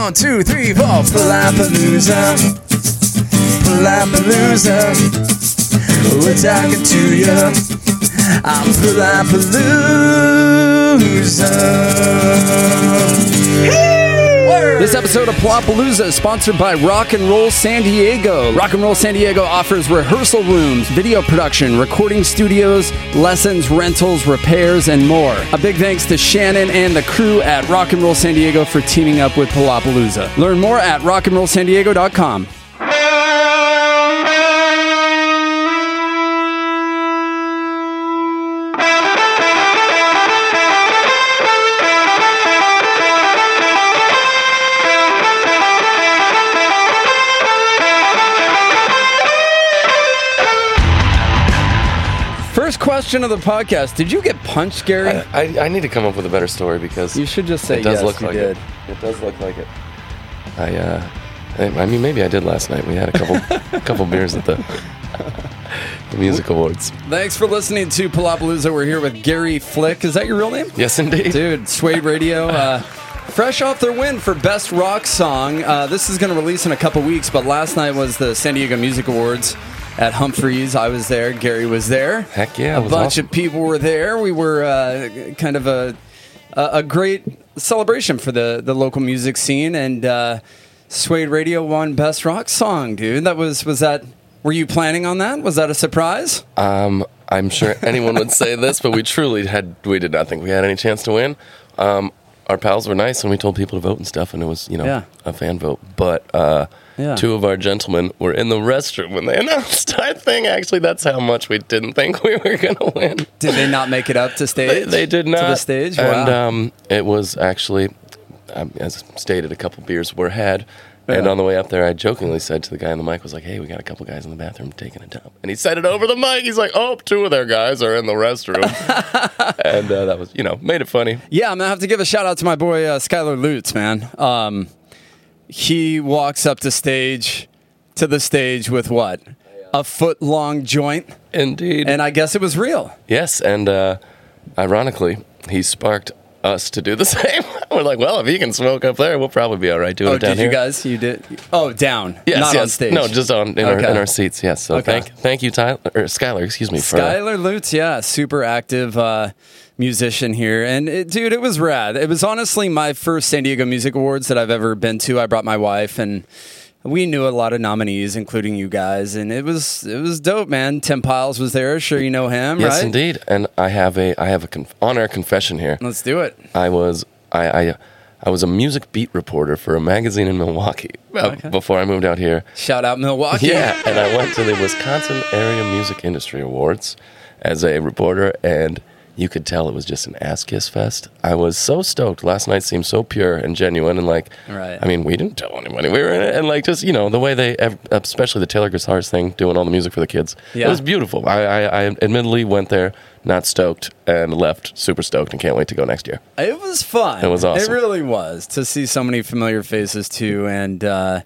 One, two, three, four. Palapalooza. Palapalooza. We're talking to you. I'm Palapalooza. This episode of Palapalooza is sponsored by Rock and Roll San Diego. Rock and Roll San Diego offers rehearsal rooms, video production, recording studios, lessons, rentals, repairs, and more. A big thanks to Shannon and the crew at Rock and Roll San Diego for teaming up with Palapalooza. Learn more at rockandrollsandiego.com. question of the podcast: Did you get punched, Gary? I, I need to come up with a better story because you should just say it does yes. look like did. it. It does look like it. I uh, I, I mean maybe I did last night. We had a couple a couple beers at the, the music awards. Thanks for listening to Palapalooza. We're here with Gary Flick. Is that your real name? Yes, indeed. Dude, Suede Radio. Uh, fresh off their win for Best Rock Song. Uh, this is going to release in a couple weeks, but last night was the San Diego Music Awards at Humphreys. I was there. Gary was there. Heck yeah, A bunch awesome. of people were there. We were uh, kind of a, a a great celebration for the, the local music scene, and uh, Suede Radio won Best Rock Song, dude. That was, was that, were you planning on that? Was that a surprise? Um, I'm sure anyone would say this, but we truly had we did not think we had any chance to win. Um, our pals were nice, and we told people to vote and stuff, and it was you know Yeah. a fan vote. But uh, Yeah. two of our gentlemen were in the restroom when they announced our thing. Actually, that's how much we didn't think we were going to win. Did they not make it up to stage? They, they did not To the stage? and um, it was actually, um, as stated, a couple beers were had. And on the way up there, I jokingly said to the guy on the mic, "Was like, hey, we got a couple guys in the bathroom taking a dump." And he said it over the mic. He's like, "Oh, two of their guys are in the restroom," and uh, that was, you know, made it funny. Yeah, I'm gonna have to give a shout out to my boy uh, Skylar Lutz, man. Um, he walks up to stage, to the stage with what, a foot long joint, Indeed. and I guess it was real. yes, and uh, ironically, he sparked us to do the same. We're like, well, if he can smoke up there, we'll probably be all right doing Oh, it down did here. you guys? You did? Oh, down, Yes, not yes. on stage. No, just on in, our, in our seats. Yes. So Okay. thank thank you, Tyler or Skylar. Excuse me. For, Skylar Lutz, yeah, super active uh, musician here, and it, dude, it was rad. It was honestly my first San Diego Music Awards that I've ever been to. I brought my wife, and we knew a lot of nominees, including you guys, and it was it was dope, man. Tim Pyles was there. Sure, you know him, Yes, right? indeed. And I have a I have a conf- on-air confession here. Let's do it. I was I I, I was a music beat reporter for a magazine in Milwaukee uh, Okay. before I moved out here. Shout out Milwaukee. Yeah, and I went to the Wisconsin Area Music Industry Awards as a reporter, and you could tell it was just an ass kiss fest. I was so stoked. Last night seemed so pure and genuine, and like, Right. I mean, we didn't tell anybody we were in it, and like, just you know, the way they, especially the Taylor Guitars thing, doing all the music for the kids, Yeah. it was beautiful. I, I, I admittedly went there not stoked and left super stoked, and can't wait to go next year. It was fun. It was awesome. It really was to see so many familiar faces too, and uh,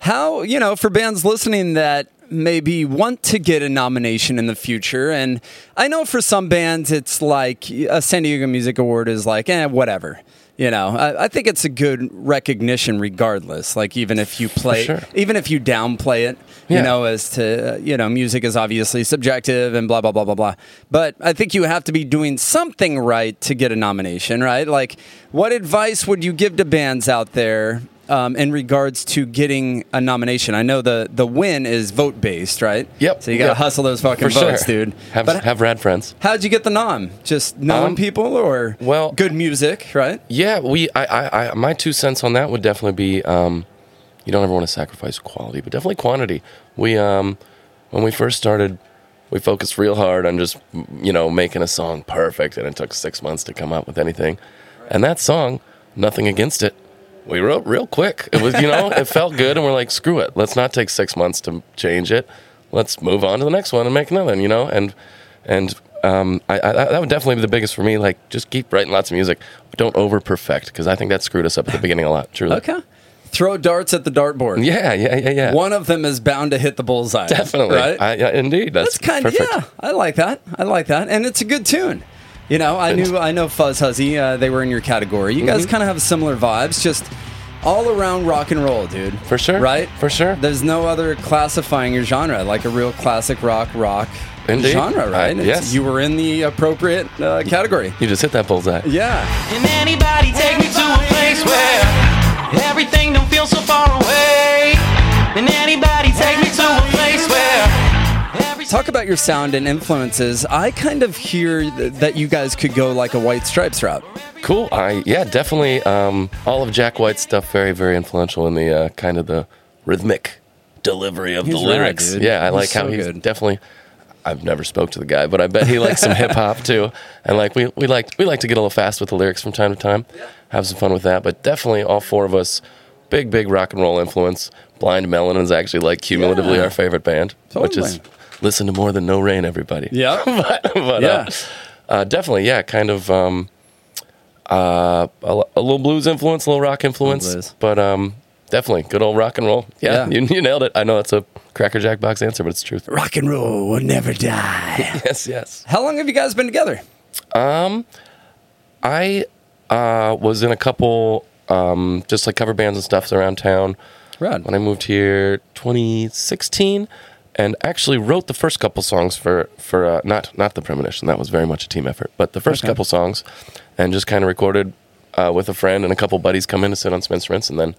how you know for bands listening that maybe want to get a nomination in the future. And I know for some bands, it's like a San Diego Music Award is like, eh, whatever. You know, I, I think it's a good recognition, regardless. Like even if you play, sure. even if you downplay it, you know, as to uh, you know, music is obviously subjective and blah blah blah blah blah. But I think you have to be doing something right to get a nomination, right? Like, what advice would you give to bands out there um, in regards to getting a nomination? I know the the win is vote based, right? Yep. So you got to Yep. hustle those fucking For sure, votes, dude. Have but have rad friends. how'd you get the nom? Just knowing Um, people or well- good music, right? Yeah, we. I, I, I. My two cents on that would definitely be. Um, you don't ever want to sacrifice quality, but definitely quantity. We, um, when we first started, we focused real hard on just, you know, making a song perfect, and it took six months to come up with anything. And that song, nothing against it, we wrote real quick. It was, you know, it felt good, and we're like, screw it, let's not take six months to change it. Let's move on to the next one and make another. You know, and and um, I, I, that would definitely be the biggest for me. Like, just keep writing lots of music. Don't over perfect because I think that screwed us up at the beginning a lot. Truly. Okay. Throw darts at the dartboard. Yeah, yeah, yeah, yeah. One of them is bound to hit the bullseye. Definitely. Right? I, yeah, indeed. That's, That's kind of yeah. I like that. I like that, and it's a good tune. You know, I knew I know Fuzz Huzzy. Uh, they were in your category. You guys Mm-hmm. kind of have similar vibes. Just all around rock and roll, dude. For sure. Right? For sure. There's no other classifying your genre like a real classic rock rock Indeed. genre, right? Uh, It's- yes. You were in the appropriate uh, category. You just hit that bullseye. Yeah. Can anybody take me to a place where everything don't feel so far away? Can anybody Talk about your sound and influences. I kind of hear th- that you guys could go like a White Stripes route. Cool. I yeah, definitely. Um, all of Jack White's stuff very very influential in the uh, kind of the rhythmic delivery of He's the rad, lyrics. dude. Yeah, I He's like how so he's good. definitely. I've never spoke to the guy, but I bet he likes some hip hop too. And like we we like we like to get a little fast with the lyrics from time to time. Have some fun with that. But definitely all four of us, big big rock and roll influence. Blind Melon is actually like cumulatively Yeah. our favorite band, which is Totally. Listen to more than No Rain, everybody. Yeah. but, but, Yeah. uh, uh, definitely, yeah, kind of um, uh, a, a little blues influence, a little rock influence, but um, definitely good old rock and roll. Yeah, Yeah. You, you nailed it. I know that's a crackerjack box answer, but it's truth. Rock and roll will never die. Yes, yes. How long have you guys been together? Um, I uh, was in a couple um, just like cover bands and stuff around town Rad. when I moved here 2016 and actually wrote the first couple songs for for uh, not not the premonition that was very much a team effort but the first Okay. couple songs and just kind of recorded uh, with a friend and a couple buddies come in to sit on some instruments and then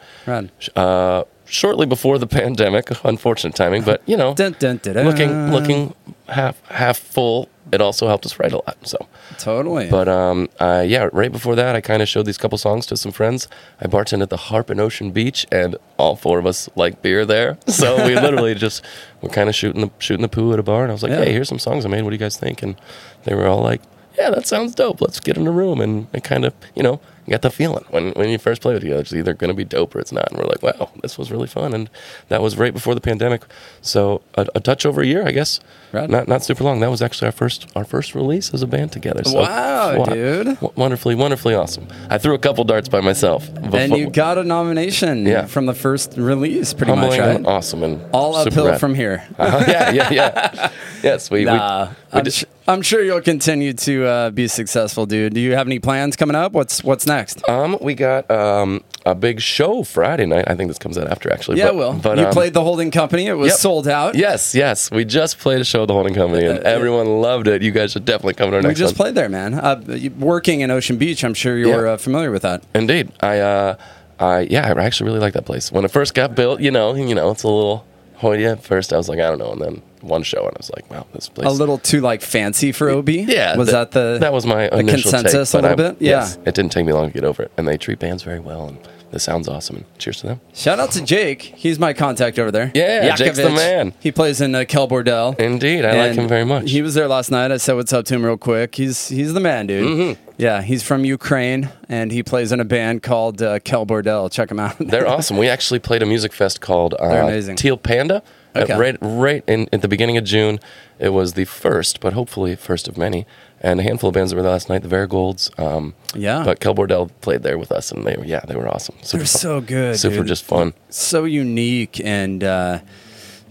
uh, shortly before the pandemic unfortunate timing but you know dun, dun. looking looking half half full it also helped us write a lot so Totally. but um, uh, yeah, right before that, I kind of showed these couple songs to some friends. I bartended at the Harp in Ocean Beach, and all four of us like beer there. So we literally just were kind of shooting the shooting the poo at a bar, and I was like, Yeah. "Hey, here's some songs I made. What do you guys think?" And they were all like, "Yeah, that sounds dope. Let's get in a room." And kind of, you know, you got the feeling when when you first play with together, it's either going to be dope or it's not. And we're like, "Wow, this was really fun." And that was right before the pandemic, so a, a touch over a year, I guess. Rad. Not not super long. That was actually our first our first release as a band together. So, Wow, wa- dude. w- wonderfully, wonderfully awesome. I threw a couple darts by myself. and you got a nomination Yeah. from the first release, pretty much, humbling right? and awesome and All uphill rad. from here. Uh-huh, yeah, yeah, yeah. Yes, we. we- Nah, we I'm, did- I'm sure you'll continue to uh, be successful, dude. Do you have any plans coming up? What's What's next? um, we got um, a big show Friday night. I think this comes out after actually. yeah, but, Will. But, you um, played the Holding Company. It was yep. sold out. Yes, yes. We just played a show at the Holding Company, and everyone loved it. You guys should definitely come to our We next just one. played there, man. Uh, working in Ocean Beach, I'm sure you're Yeah. uh, familiar with that. Indeed, I, uh, I, yeah, I actually really like that place. When it first got built, you know, you know, it's a little hoity at first. I was like, I don't know, and then one show, and I was like, wow, this place. A little too like fancy for OB. Yeah, was th- that the that was my the initial consensus take, a little I'm- bit? Yeah. yes, it didn't take me long to get over it, and they treat bands very well, and this sounds awesome. And cheers to them. Shout out to Jake. He's my contact over there. Yeah, Jake's the man. He plays in uh, Kel Bordel. Indeed, I like him very much. He was there last night. I said what's up to him real quick. He's he's the man, dude. Mm-hmm. Yeah, he's from Ukraine and he plays in a band called uh, Kel Bordel. Check him out. They're awesome. We actually played a music fest called uh, They're amazing. Teal Panda. At right, right in at the beginning of June. It was the first, but hopefully first of many. And a handful of bands that were there last night. The Varigolds. Um, Yeah. But Kel Bordell played there with us, and they were yeah, they were awesome. Super They're fun. so good, Super dude. just fun. so unique and uh,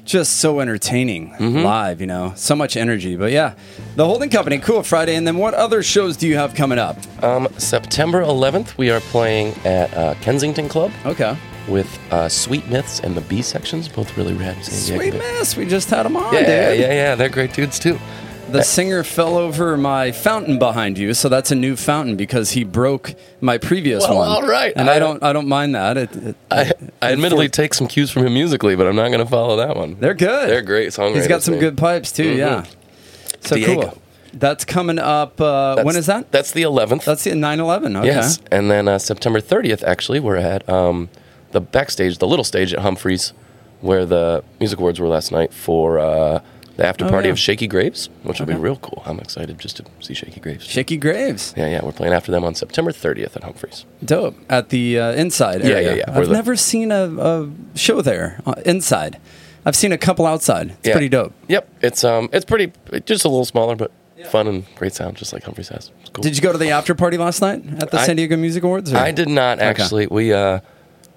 just so entertaining Mm-hmm. live. You know, so much energy. But yeah, the Holding Company, cool Friday. And then what other shows do you have coming up? Um, September 11th, we are playing at uh, Kensington Club Okay, with uh, Sweet Myths and the B sections, both really rad. Sweet Myths. We just had them on, Yeah, dude. yeah, yeah. They're great dudes too. The singer fell over my fountain behind you, so that's a new fountain because he broke my previous Well, one. all right. and I, I- don't, I don't mind that. It, it- I, I admittedly for- take some cues from him musically, but I'm not going to follow that one. they're good. They're great songwriters. He's got some man. good pipes too. Yeah. So Diego. cool. That's coming up. Uh, when is that? That's the 11th. That's the 9/11. Okay. Yes, and then uh, September 30th, actually, we're at um, the backstage, the little stage at Humphreys, where the music awards were last night for uh, the after Oh, party yeah. of Shakey Graves, which will be real cool. I'm excited just to see Shakey Graves. Shakey Graves. yeah, yeah, we're playing after them on September 30th at Humphreys. Dope. At the uh, inside Yeah, area. yeah, yeah. Where I've the- never seen a, a show there uh, inside. I've seen a couple outside. It's Yeah. pretty dope. Yep, it's um, it's pretty, just a little smaller, but fun and great sound, just like Humphreys has. It's cool. Did you go to the after party last night at the I- San Diego Music Awards? or- I did not actually. We uh,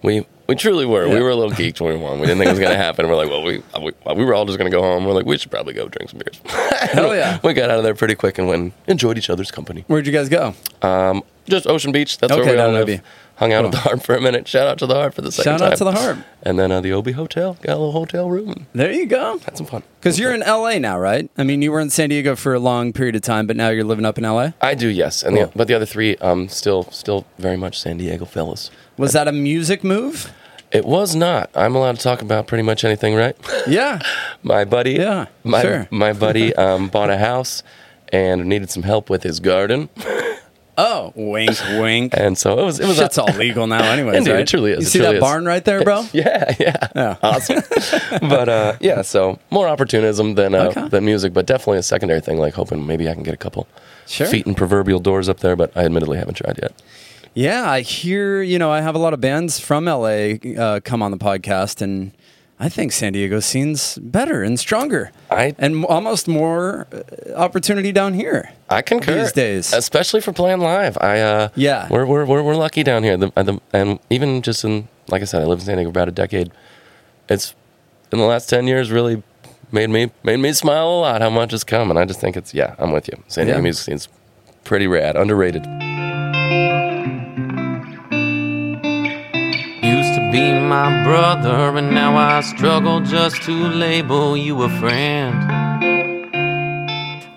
we We truly were. We were a little geeked when we won. We didn't think it was going to happen. We're like, well, we, we we were all just going to go home. We're like, we should probably go drink some beers. Hell yeah. we got out of there pretty quick and went enjoyed each other's company. Where'd you guys go? Um, just Ocean Beach. That's Okay, where we all live. Hung out at the Harp for a minute. Shout out to the Harp for the second Shout out to the Harp. And then uh, the OB Hotel. Got a little hotel room. There you go. Had some fun. Because you're in LA now, right? I mean, you were in San Diego for a long period of time, but now you're living up in LA. I do, yes. And Cool. the, but the other three, um, still still very much San Diego fellas. Was that a music move? It was not. I'm allowed to talk about pretty much anything, right? Yeah. my buddy, Yeah, my sure. my buddy um, bought a house and needed some help with his garden, Oh, wink, wink. and so it was it was Shit's all legal now, anyways. Indeed, right? it truly is. You see that is. barn right there, bro? Yeah, yeah, Yeah. awesome. but uh, yeah, so more opportunism than uh, Okay. than music, but definitely a secondary thing. Like hoping maybe I can get a couple Sure. feet in proverbial doors up there, but I admittedly haven't tried yet. Yeah, I hear, you know, I have a lot of bands from LA uh, come on the podcast, and I think San Diego scene's better and stronger. I- and almost more uh, opportunity down here. I concur. These days. especially for playing live. I uh, Yeah. we're we're we're, we're lucky down here. The, uh, the, and even just in like I said, I lived in San Diego for about a decade. It's in the last ten years really made me made me smile a lot. How much has come, and I just think it's yeah, I'm with you. San Diego Yeah. music scene's pretty rad, underrated. Be my brother, and now I struggle just to label you a friend.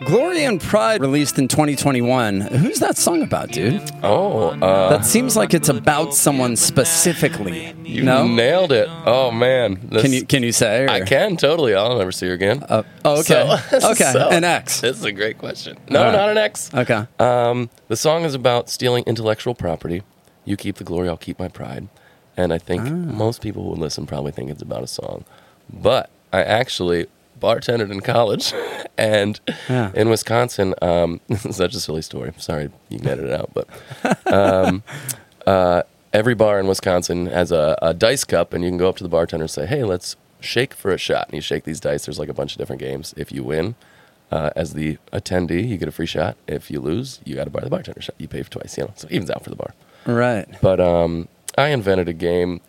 Glory and Pride released in 2021. Who's that song about, dude? Oh, uh, That seems like it's about someone specifically. you no? nailed it. Oh man, This- Can you can you say? or- I can totally. I'll never see her again. Uh, oh, okay. So- okay. so- An X. This is a great question. No, All right. not an X. Okay. Um, the song is about stealing intellectual property. You keep the glory, I'll keep my pride. And I think Ah. most people who listen probably think it's about a song. But I actually bartended in college, and Yeah. in Wisconsin, um, such a silly story. Sorry, you can edit it out. But um, uh, every bar in Wisconsin has a, a dice cup, and you can go up to the bartender and say, "Hey, let's shake for a shot." And you shake these dice. There's like a bunch of different games. If you win, uh, as the attendee, you get a free shot. If you lose, you got to buy the bartender shot. You pay for twice, you know, so evens out for the bar. Right. But um, I invented a game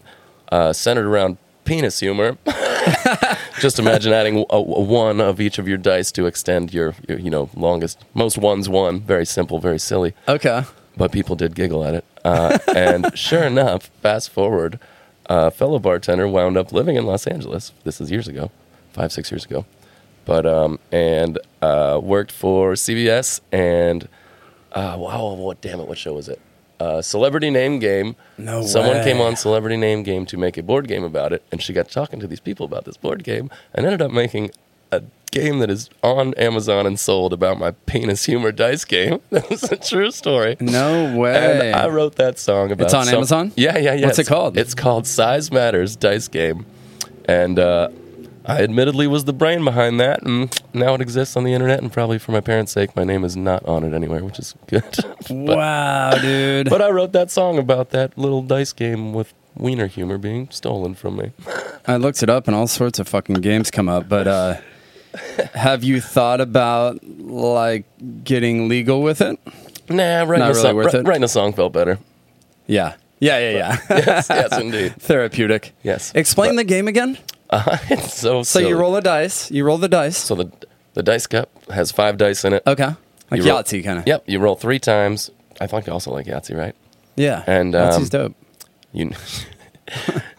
uh, centered around penis humor. Just imagine adding a, a one of each of your dice to extend your, your, you know, longest, most ones one. Very simple, very silly Okay. but people did giggle at it. Uh, and sure enough, fast forward, a fellow bartender wound up living in Los Angeles. This is years ago, five, six years ago. But, um, and uh, worked for CBS and, uh, wow, what, damn it, what show was it? Uh, Celebrity Name Game. No Someone way. came on Celebrity Name Game to make a board game about it, and she got talking to these people about this board game and ended up making a game that is on Amazon and sold about my penis humor dice game. That was a true story. No way. And I wrote that song about. It's on some- Amazon? Yeah, yeah, yeah. What's it It's- called? It's called Size Matters Dice Game, and uh, I admittedly was the brain behind that, and now it exists on the internet. And probably for my parents' sake, my name is not on it anywhere, which is good. but, wow, dude. but I wrote that song about that little dice game with wiener humor being stolen from me. I looked it up and all sorts of fucking games come up, but uh have you thought about like getting legal with it? Nah, writing, Not a, really song, worth it. writing a song felt better. Yeah. Yeah, yeah, yeah. yes, yes, indeed. Therapeutic. Yes. Explain the game again. Uh, it's so So you roll a dice. You roll the dice. So the the dice cup has five dice in it. okay. Like You roll- Yahtzee kind of. Yep, you roll three times. I think you also like Yahtzee, right? Yeah. And, Yahtzee's um, dope. You, you,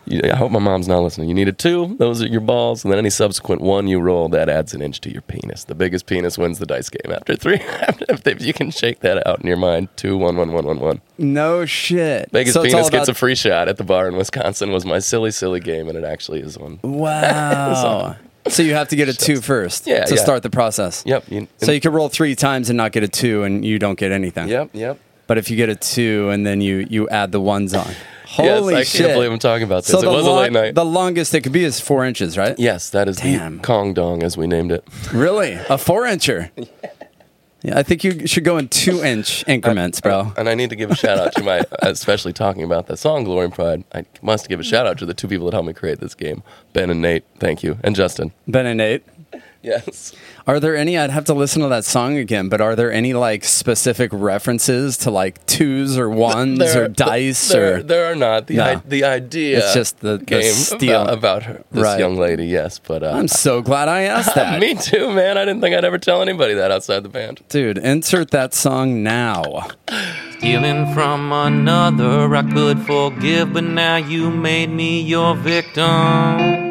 I hope my mom's not listening. You need a two; those are your balls, and then any subsequent one you roll that adds an inch to your penis. The biggest penis wins the dice game. After three, if, you can shake that out in your mind, two, one, one, one, one, one. No shit. Biggest So penis gets a free shot at the bar in Wisconsin. Was my silly, silly game, and it actually is one. Wow. so you have to get a two first Yeah, to yeah. start the process. Yep. You, So you can roll three times and not get a two, and you don't get anything. Yep. Yep. But if you get a two, and then you you add the ones on. Holy yes, I shit! can't believe I'm talking about this. So it was a late night. the longest it could be is four inches, right? yes, that is Damn. the Kong Dong, as we named it. Really, a four incher. Yeah, I think you should go in two inch increments, bro. Uh, and I need to give a shout out to my, especially talking about that song, Glory and Pride. I must give a shout out to the two people that helped me create this game, Ben and Nate. Thank you, and Justin. Ben and Nate. Yes. Are there any? I'd have to listen to that song again, but are there any like specific references to like twos or ones There- or dice there, or? there are not the No. I, the idea. It's just the- the game steal. about, about her, this Right. young lady. Yes, but uh, I'm so glad I asked that, me too, man. I didn't think I'd ever tell anybody that outside the band. dude. Insert that song now. Stealing from another, I could forgive, but now you made me your victim.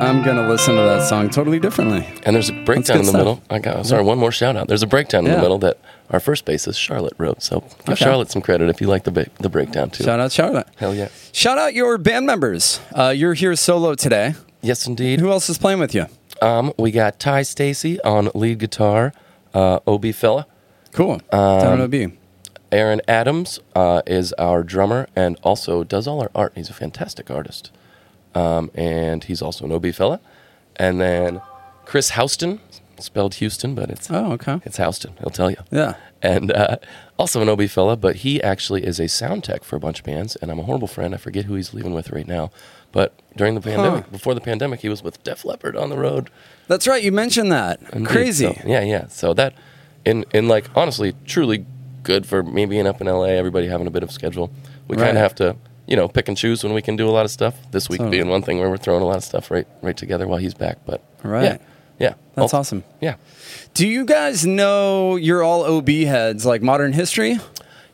I'm gonna listen to that song totally differently. And there's a breakdown in the stuff. middle. I got sorry, one more shout out. There's a breakdown in Yeah. the middle that our first bassist Charlotte wrote. So give Okay. Charlotte some credit if you like the ba- the breakdown too. Shout out, Charlotte. Hell yeah. shout out your band members. Uh, you're here solo today. Yes, indeed. Who else is playing with you? Um, we got Ty Stacy on lead guitar, uh, Ob fella. Cool. Um, OB. Aaron Adams uh, is our drummer and also does all our art. He's a fantastic artist. Um, and he's also an OB fella. And then Chris Houston, spelled Houston, but it's Oh, okay. it's Houston, he'll tell you. Yeah. And uh, also an OB fella, but he actually is a sound tech for a bunch of bands. And I'm a horrible friend. I forget who he's leaving with right now. But during the pandemic, before the pandemic, he was with Def Leppard on the road. That's right. You mentioned that. Indeed. Crazy. So, yeah, yeah. So that, in in like honestly, truly good for me being up in LA. Everybody having a bit of schedule. We Right. kind of have to, you know, pick and choose when we can do a lot of stuff. This week So- being one thing where we're throwing a lot of stuff right right together while he's back. But Right. yeah, yeah, That's awesome. Yeah, Do you guys know you're all OB heads like modern history?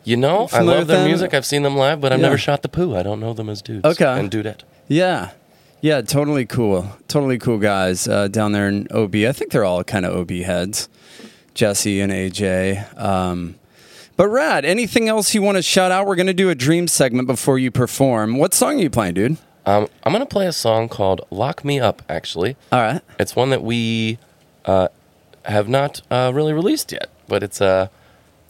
you know, I love their them? music. I've seen them live, but I've Yeah. never shot the poo. I don't know them as dudes. Okay. and dudette. Yeah. Yeah, totally cool. Totally cool guys uh, down there in OB. I think they're all kind of OB heads. Jesse and AJ. Um, but Rad, anything else you want to shout out? We're going to do a dream segment before you perform. What song are you playing, dude? Um, I'm gonna play a song called "Lock Me Up." Actually, All right. It's one that we uh, have not uh, really released yet, but it's uh,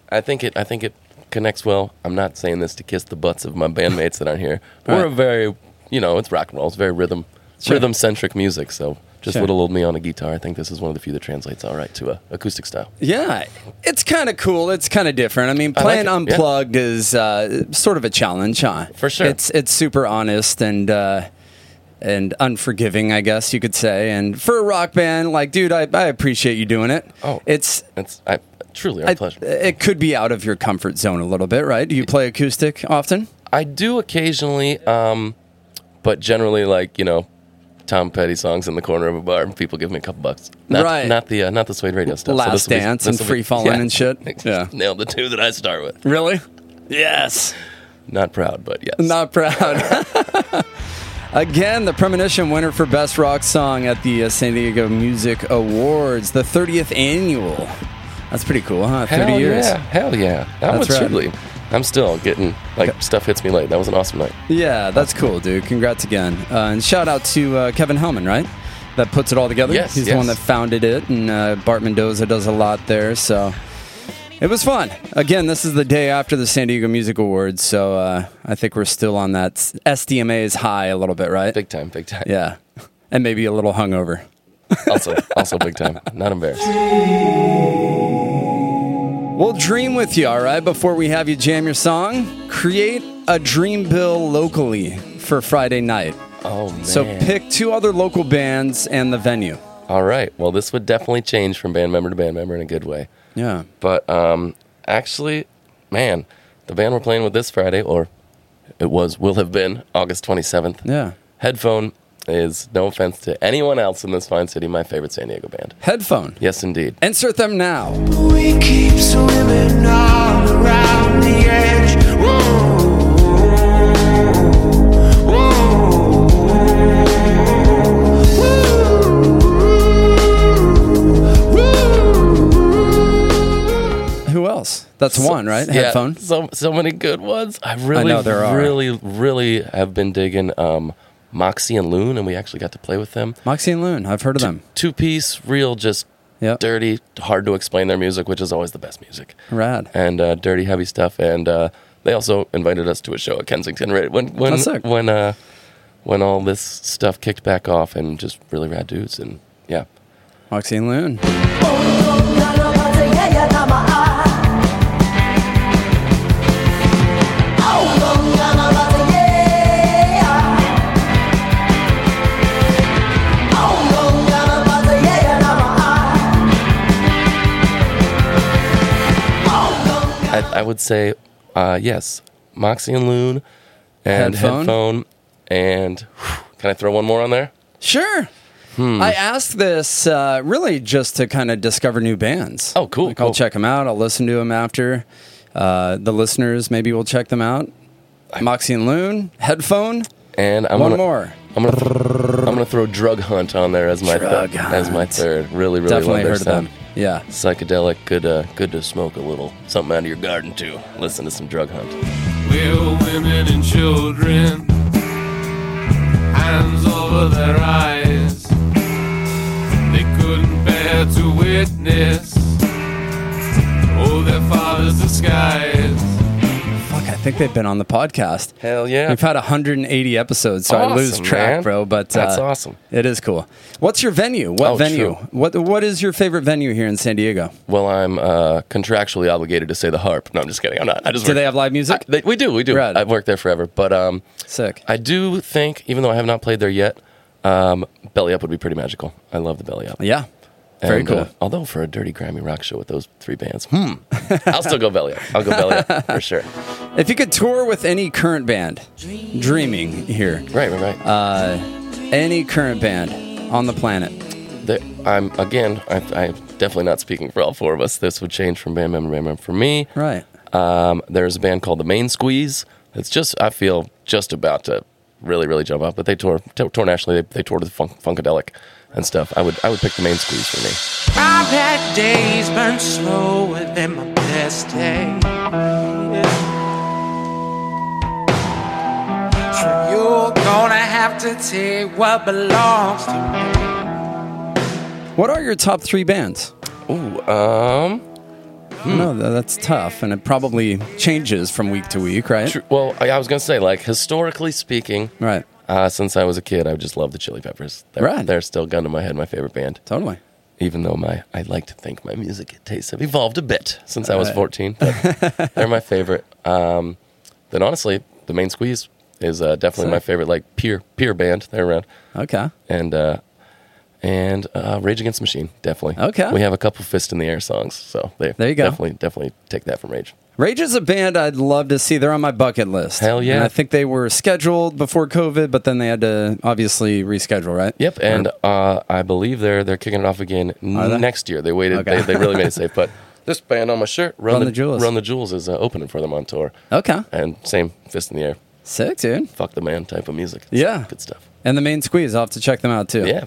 I think it I think it connects well. I'm not saying this to kiss the butts of my bandmates that aren't here. But We're Right. a very you know it's rock and roll. It's very rhythm Sure. rhythm centric music. So just Sure. little old me on a guitar. I think this is one of the few that translates all right to a acoustic style. Yeah, it's kind of cool. It's kind of different. I mean, I like playing yeah. unplugged is uh, sort of a challenge, huh? For sure. It's it's super honest and uh, and unforgiving, I guess you could say. And for a rock band, like, dude, I, I appreciate you doing it. Oh. it's It's I, truly our I, pleasure. it could be out of your comfort zone a little bit, right? Do you play acoustic often? I do occasionally, um, but generally like you know. Tom Petty songs in the corner of a bar, and people give me a couple bucks. Not, Right. Not the uh, not the Suede Radio stuff. Last this will be- Dance and Free Fallin' and shit? Yeah. nailed the two that I start with. Really? Yes. Not proud, but yes. Not proud. Again, the premonition winner for Best Rock Song at the uh, San Diego Music Awards, the 30th annual. That's pretty cool, huh? 30 Hell years. yeah, hell yeah. That That's was right. truly. I'm still getting like stuff hits me late. That was an awesome night. Yeah, that's cool, dude. Congrats again. Uh, and shout out to uh, Kevin Hellman, right? That puts it all together. Yes, He's the one that founded it, and uh, Bart Mendoza does a lot there. So it was fun. Again, this is the day after the San Diego Music Awards, so uh, I think we're still on that SDMA's high a little bit, right? Big time, big time. Yeah, and maybe a little hungover. Also, also big time. Not embarrassed. We'll dream with you, all right, before we have you jam your song. Create a dream bill locally for Friday night. Oh man. So pick two other local bands and the venue. All right. Well, this would definitely change from band member to band member in a good way. Yeah. But um, actually, man, the band we're playing with this Friday, or it was, will have been August 27th. Yeah. Headphone is, no offense to anyone else in this fine city, my favorite San Diego band. Headphone. Yes, indeed. Insert them now. We keep swimming all around the edge. Whoa, Who else? That's one, right? Yeah, Headphone. So so many good ones. I really, know there are. really, really have been digging um, Moxie and Loon, and we actually got to play with them. Moxie and Loon. I've heard of them. Two piece, real, just Yep. dirty, hard to explain their music, which is always the best music, Rad. and uh, dirty, heavy stuff. And uh, they also invited us to a show at Kensington right when when That's sick. when uh, when all this stuff kicked back off, and just really rad dudes, and yeah. Moxie and Loon. I would say uh, yes, Moxie and Loon, and Headphone? headphone, and whew, can I throw one more on there? Sure. Hmm. I asked this uh, really just to kind of discover new bands. Oh, cool, Like I'll check them out. I'll listen to them after. Uh, the listeners maybe will check them out. Moxie and Loon, headphone. And I'm One gonna, more. I'm gonna I'm gonna throw Drug Hunt on there as my th- as my third. Really, really Definitely love their heard of them. Yeah. Psychedelic, good, uh, good to smoke a little something out of your garden too. Listen to some Drug Hunt. Well, women and children, hands over their eyes. They couldn't bear to witness all their father's disguise. Fuck, I think they've been on the podcast. Hell yeah! We've had 180 episodes, so I lose track, man. bro. But That's uh, awesome. It is cool. What's your venue? What Oh, venue? true. What What is your favorite venue here in San Diego? Well, I'm uh, contractually obligated to say the harp. No, I'm just kidding. I'm not. I just Do work- they have live music? I- they- we do. We do. Rad. I've worked there forever, but um, Sick. I do think, even though I have not played there yet, um, Belly Up would be pretty magical. I love the Belly Up. Yeah. Very And, cool. uh, although for a dirty Grammy rock show with those three bands, hmm, I'll still go Belly Up. I'll go Belly Up for sure. If you could tour with any current band, dreaming here, Right, right, right. uh, any current band on the planet, I'm again. I, I'm definitely not speaking for all four of us. This would change from band member to band member. For me, right? um, there's a band called the Main Squeeze. It's just I feel just about to really, really jump up. But they tour tour nationally. They, they tour to funk, Funkadelic and stuff. I would I would pick the Main Squeeze for me. I've had days burn slower than my best day. So you're gonna have to take what belongs to me. What are your top three bands? Ooh, um, No, that's tough, and it probably changes from week to week, right? tr- well, I, I was gonna say like historically speaking, Right. Uh, since I was a kid, I just love the Chili Peppers. They're, Right. they're still gun to my head, my favorite band. Totally. even though my I like to think my music tastes have evolved a bit since I was Right. 14. But they're my favorite. Um, then honestly, the main squeeze is uh, definitely my favorite like peer peer band. They're around Okay. and uh, and uh, Rage Against the Machine definitely. Okay. we have a couple Fist in the Air songs, so they There you go. Definitely definitely take that from Rage. Rage is a band I'd love to see. They're on my bucket list. Hell yeah. And I think they were scheduled before COVID, but then they had to obviously reschedule, right? Yep, and uh, I believe they're they're kicking it off again next year. They waited. Okay. They, they really made it safe. But this band on my shirt, Run, Run the Jewels. Run the Jewels is uh, opening for them on tour, Okay. and same Fist in the Air. Sick, dude. fuck the man type of music. It's Yeah. good stuff. And the main squeeze, I'll have to check them out too. Yeah,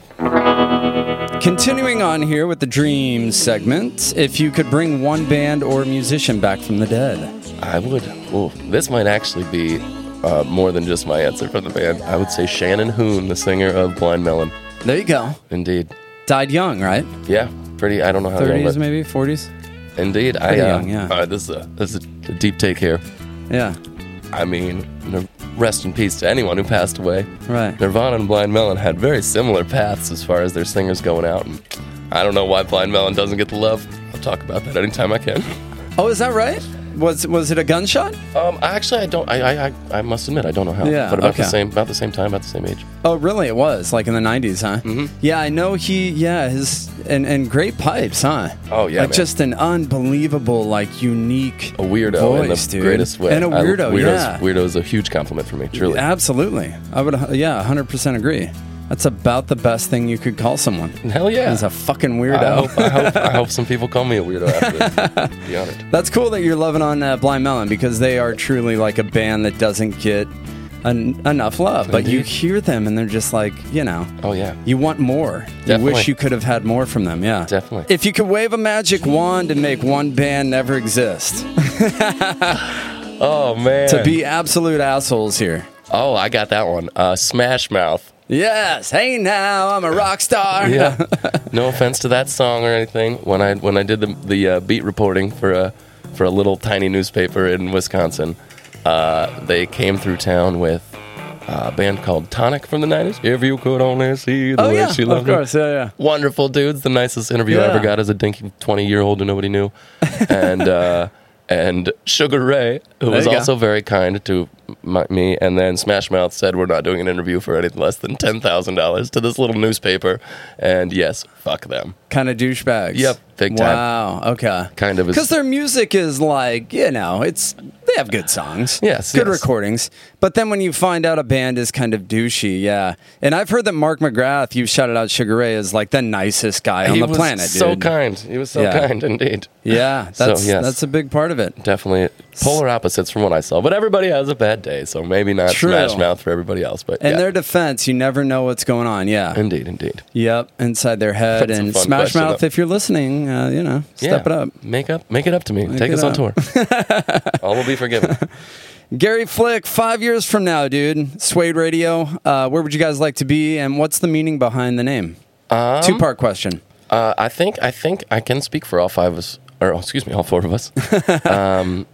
Continuing on here with the dream segment, if you could bring one band or musician back from the dead, I would. Oh, this might actually be uh, more than just my answer for the band. I would say Shannon Hoon, the singer of Blind Melon. there you go. Indeed. Died young, right? Yeah, pretty. I don't know how young, 30s, but maybe 40s. Indeed, I. Pretty Uh, young, yeah. uh, this is a this is a deep take here. Yeah, I mean, rest in peace to anyone who passed away. right. Nirvana and Blind Melon had very similar paths as far as their singers going out. And I don't know why Blind Melon doesn't get the love. I'll talk about that anytime I can. Oh, is that right? Was was it a gunshot? Um, actually, I don't. I, I, I, I must admit, I don't know how. Yeah, but about the same, about the same time, about the same age. Oh, really? It was like in the 90s, huh? Mm-hmm. Yeah, I know he. Yeah, his and and great pipes, huh? Oh, yeah, like man. just an unbelievable, like unique, A weirdo voice, in the dude. greatest way. and a I- weirdo. weirdo's, yeah, weirdo is a huge compliment for me. Truly. absolutely. I would. Yeah, 100 percent agree. That's about the best thing you could call someone. Hell yeah. Is a fucking I weirdo. hope, I, hope, I hope some people call me a weirdo after this. Be honored. That's cool that you're loving on uh, Blind Melon because they are truly like a band that doesn't get en- enough love. But you hear them and they're just like, you know, Oh yeah. you want more. Definitely. You wish you could have had more from them. Yeah, Definitely. If you could wave a magic wand and make one band never exist, Oh man. to be absolute assholes here. Oh, I got that one. Uh, Smash Mouth. Yes. Hey, now I'm a rock star. Yeah. no offense to that song or anything. When I when I did the the uh, beat reporting for a for a little tiny newspaper in Wisconsin, uh, they came through town with uh, a band called Tonic from the '90s. If you could only see the oh way yeah. she Of loved me. course. Yeah. Yeah. Wonderful dudes. The nicest interview I ever got as a dinky 20 year old who nobody knew. and uh, and Sugar Ray, who was also very kind to my, me, and then Smash Mouth said we're not doing an interview for anything less than ten thousand dollars to this little newspaper, and yes, fuck them. Kind of douchebags. Yep, big time. Wow. Okay. Kind of because their music is like you know it's have good songs. Yes, Good yes. recordings. But then when you find out a band is kind of douchey, yeah. And I've heard that Mark McGrath, you shouted out Sugar Ray, is like the nicest guy on he the was planet. so dude. kind. He was so Yeah. kind indeed. Yeah, So, that's yes. that's a big part of it. Definitely polar opposites from what I saw, but everybody has a bad day, so maybe not True. Smash Mouth for everybody else. But In yeah. their defense, you never know what's going on. Yeah. indeed, indeed. Yep, inside their head. That's and Smash question, Mouth, though. if you're listening, uh, you know, step yeah. it up. Make up, make it up to me. Take it us on tour. All will be forgiven. Gary Flick, five years from now, dude, Suede Radio, uh, where would you guys like to be, and what's the meaning behind the name? Um, Two part question. Uh, I think I think I can speak for all five of us, or excuse me, all four of us. um,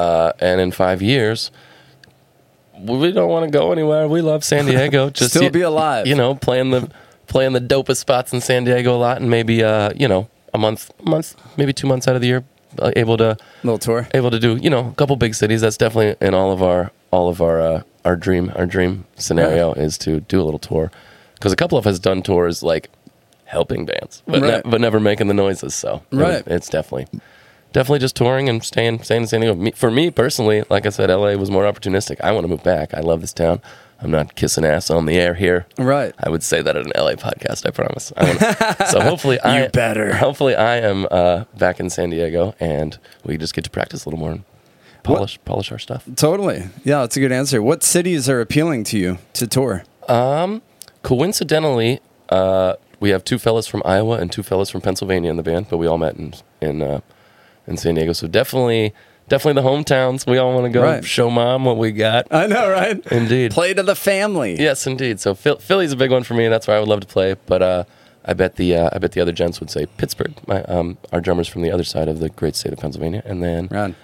uh, and in five years, we don't want to go anywhere. We love San Diego. Just Still be alive. You know, playing the playing the dopest spots in San Diego a lot, and maybe uh, you know a month, month, maybe two months out of the year, uh, able to Little tour. able to do you know a couple big cities. That's definitely in all of our all of our uh, our dream our dream scenario is to do a little tour because a couple of us done tours like helping bands, but Right. ne- but never making the noises. So it- Right. it's definitely definitely just touring and staying staying in San Diego. Me, for me personally, like I said, LA was more opportunistic. I want to move back. I love this town. I'm not kissing ass on the air here. Right. I would say that at an LA podcast. I promise. I wanna, so hopefully, I better. Hopefully, I am uh, back in San Diego, and we just get to practice a little more and polish polish our stuff. Totally. Yeah, that's a good answer. What cities are appealing to you to tour? Um, Coincidentally, uh, we have two fellas from Iowa and two fellas from Pennsylvania in the band, but we all met in in uh, in San Diego. So definitely, definitely the hometowns. We all want to go Right. show mom what we got. I know, right? Indeed. Play to the family. Yes, indeed. So Philly's a big one for me. And that's where I would love to play. But uh, I bet the uh, I bet the other gents would say Pittsburgh. My um, our drummers from the other side of the great state of Pennsylvania, and then Right.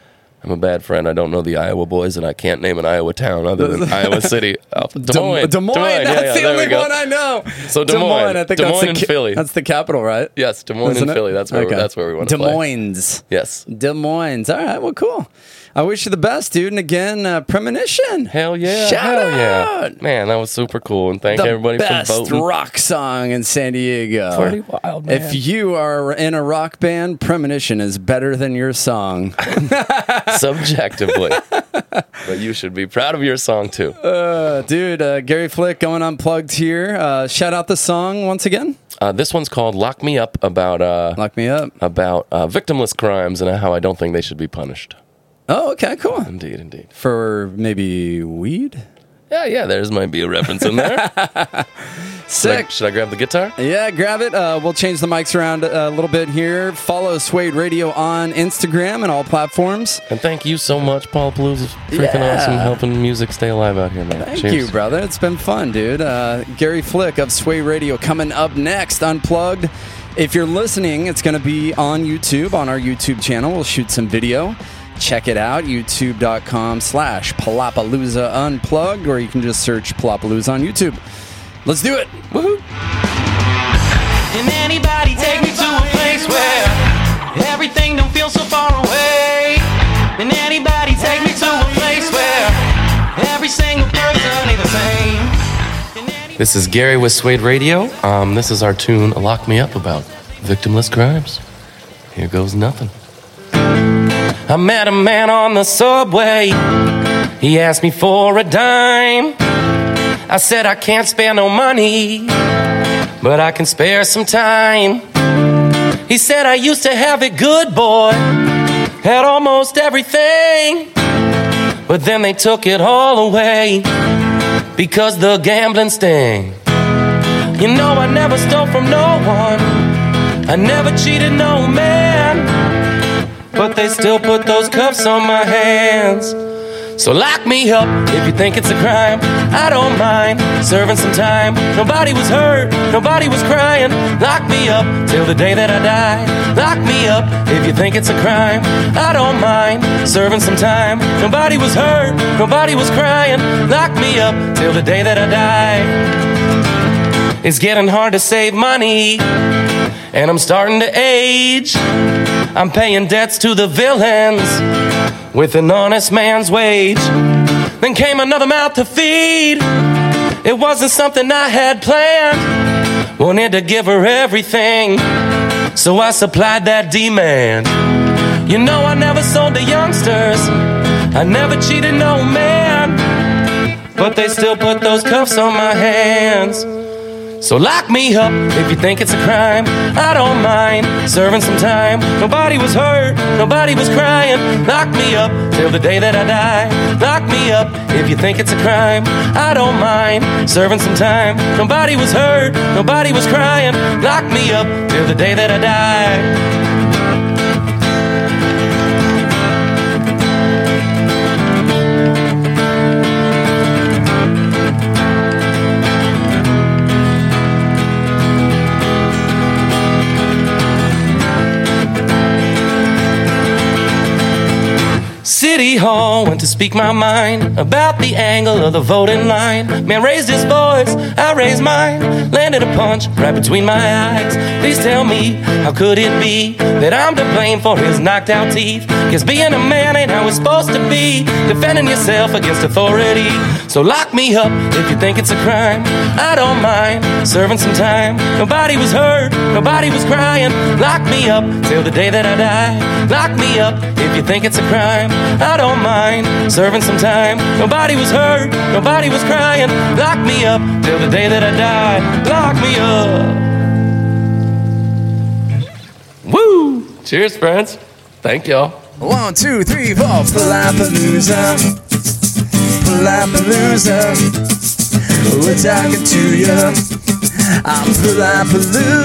I'm a bad friend. I don't know the Iowa boys, and I can't name an Iowa town other than Iowa City. Oh, Des Moines. Des Moines. Yeah, That's yeah, the only one I know. So Des Moines. I think Des that's Moines the and ca- Philly. That's the capital, right? Yes, Des Moines Isn't and it? Philly. That's where Okay. that's where we want to play. Des Moines. Yes. Des Moines. All right. Well, cool. I wish you the best, dude. And again, uh, premonition. Hell yeah. Shout hell yeah. out. Man, that was super cool. And thank the everybody best for voting. rock song in San Diego. Pretty wild, man. If you are in a rock band, Premonition is better than your song. Subjectively. but you should be proud of your song too. Uh, dude, uh, Gary Flick going unplugged here. Uh, shout out the song once again. Uh, this one's called "Lock Me Up" about uh, Lock me up. about uh, victimless crimes and how I don't think they should be punished. Oh, okay, cool. Indeed, indeed. For maybe weed? Yeah, yeah. There's might be a reference in there. should, I, Sick. should I grab the guitar? Yeah, grab it. Uh, we'll change the mics around a little bit here. Follow Suede Radio on Instagram and all platforms. And thank you so much, Paul Palooza. Freaking Yeah. awesome, helping music stay alive out here, man. Thank Cheers. you, brother. It's been fun, dude. Uh, Gary Flick of Suede Radio coming up next, Unplugged. If you're listening, it's going to be on YouTube, on our YouTube channel. We'll shoot some video. Check it out, youtube.com slash Palapalooza Unplugged, or you can just search Palapalooza on YouTube. Let's do it. Woohoo. Can anybody take me to a place where everything don't feel so far away? Can anybody take me to a place where every single person ain't the same? This is Gary with Suede Radio. Um, this is our tune "Lock Me Up" about victimless crimes. Here goes nothing. I met a man on the subway. He asked me for a dime. I said I can't spare no money, but I can spare some time. He said I used to have it good, boy. Had almost everything, but then they took it all away because the gambling sting. You know, I never stole from no one, I never cheated no man, but they still put those cuffs on my hands. So lock me up if you think it's a crime. I don't mind serving some time. Nobody was hurt, nobody was crying. Lock me up till the day that I die. Lock me up if you think it's a crime. I don't mind serving some time. Nobody was hurt, nobody was crying. Lock me up till the day that I die. It's getting hard to save money. And I'm starting to age. I'm paying debts to the villains with an honest man's wage. Then came another mouth to feed. It wasn't something I had planned. Wanted to give her everything, so I supplied that demand. You know, I never sold to youngsters, I never cheated no man. But they still put those cuffs on my hands. So lock me up if you think it's a crime. I don't mind serving some time. Nobody was hurt, nobody was crying. Lock me up till the day that I die. Lock me up if you think it's a crime. I don't mind serving some time. Nobody was hurt, nobody was crying. Lock me up till the day that I die. City Hall went to speak my mind about the angle of the voting line. Man raised his voice, I raised mine, landed a punch right between my eyes. Please tell me, how could it be that I'm to blame for his knocked out teeth? Cause being a man ain't how it's supposed to be, defending yourself against authority. So lock me up if you think it's a crime. I don't mind serving some time. Nobody was hurt, nobody was crying. Lock me up till the day that I die. Lock me up if you think it's a crime. I don't mind serving some time. Nobody was hurt, nobody was crying. Lock me up till the day that I die. Lock me up. Woo! Cheers, friends. Thank y'all. One, two, three, four. Palapalooza. Palapalooza. We're talking to you. I'm Palapalooza.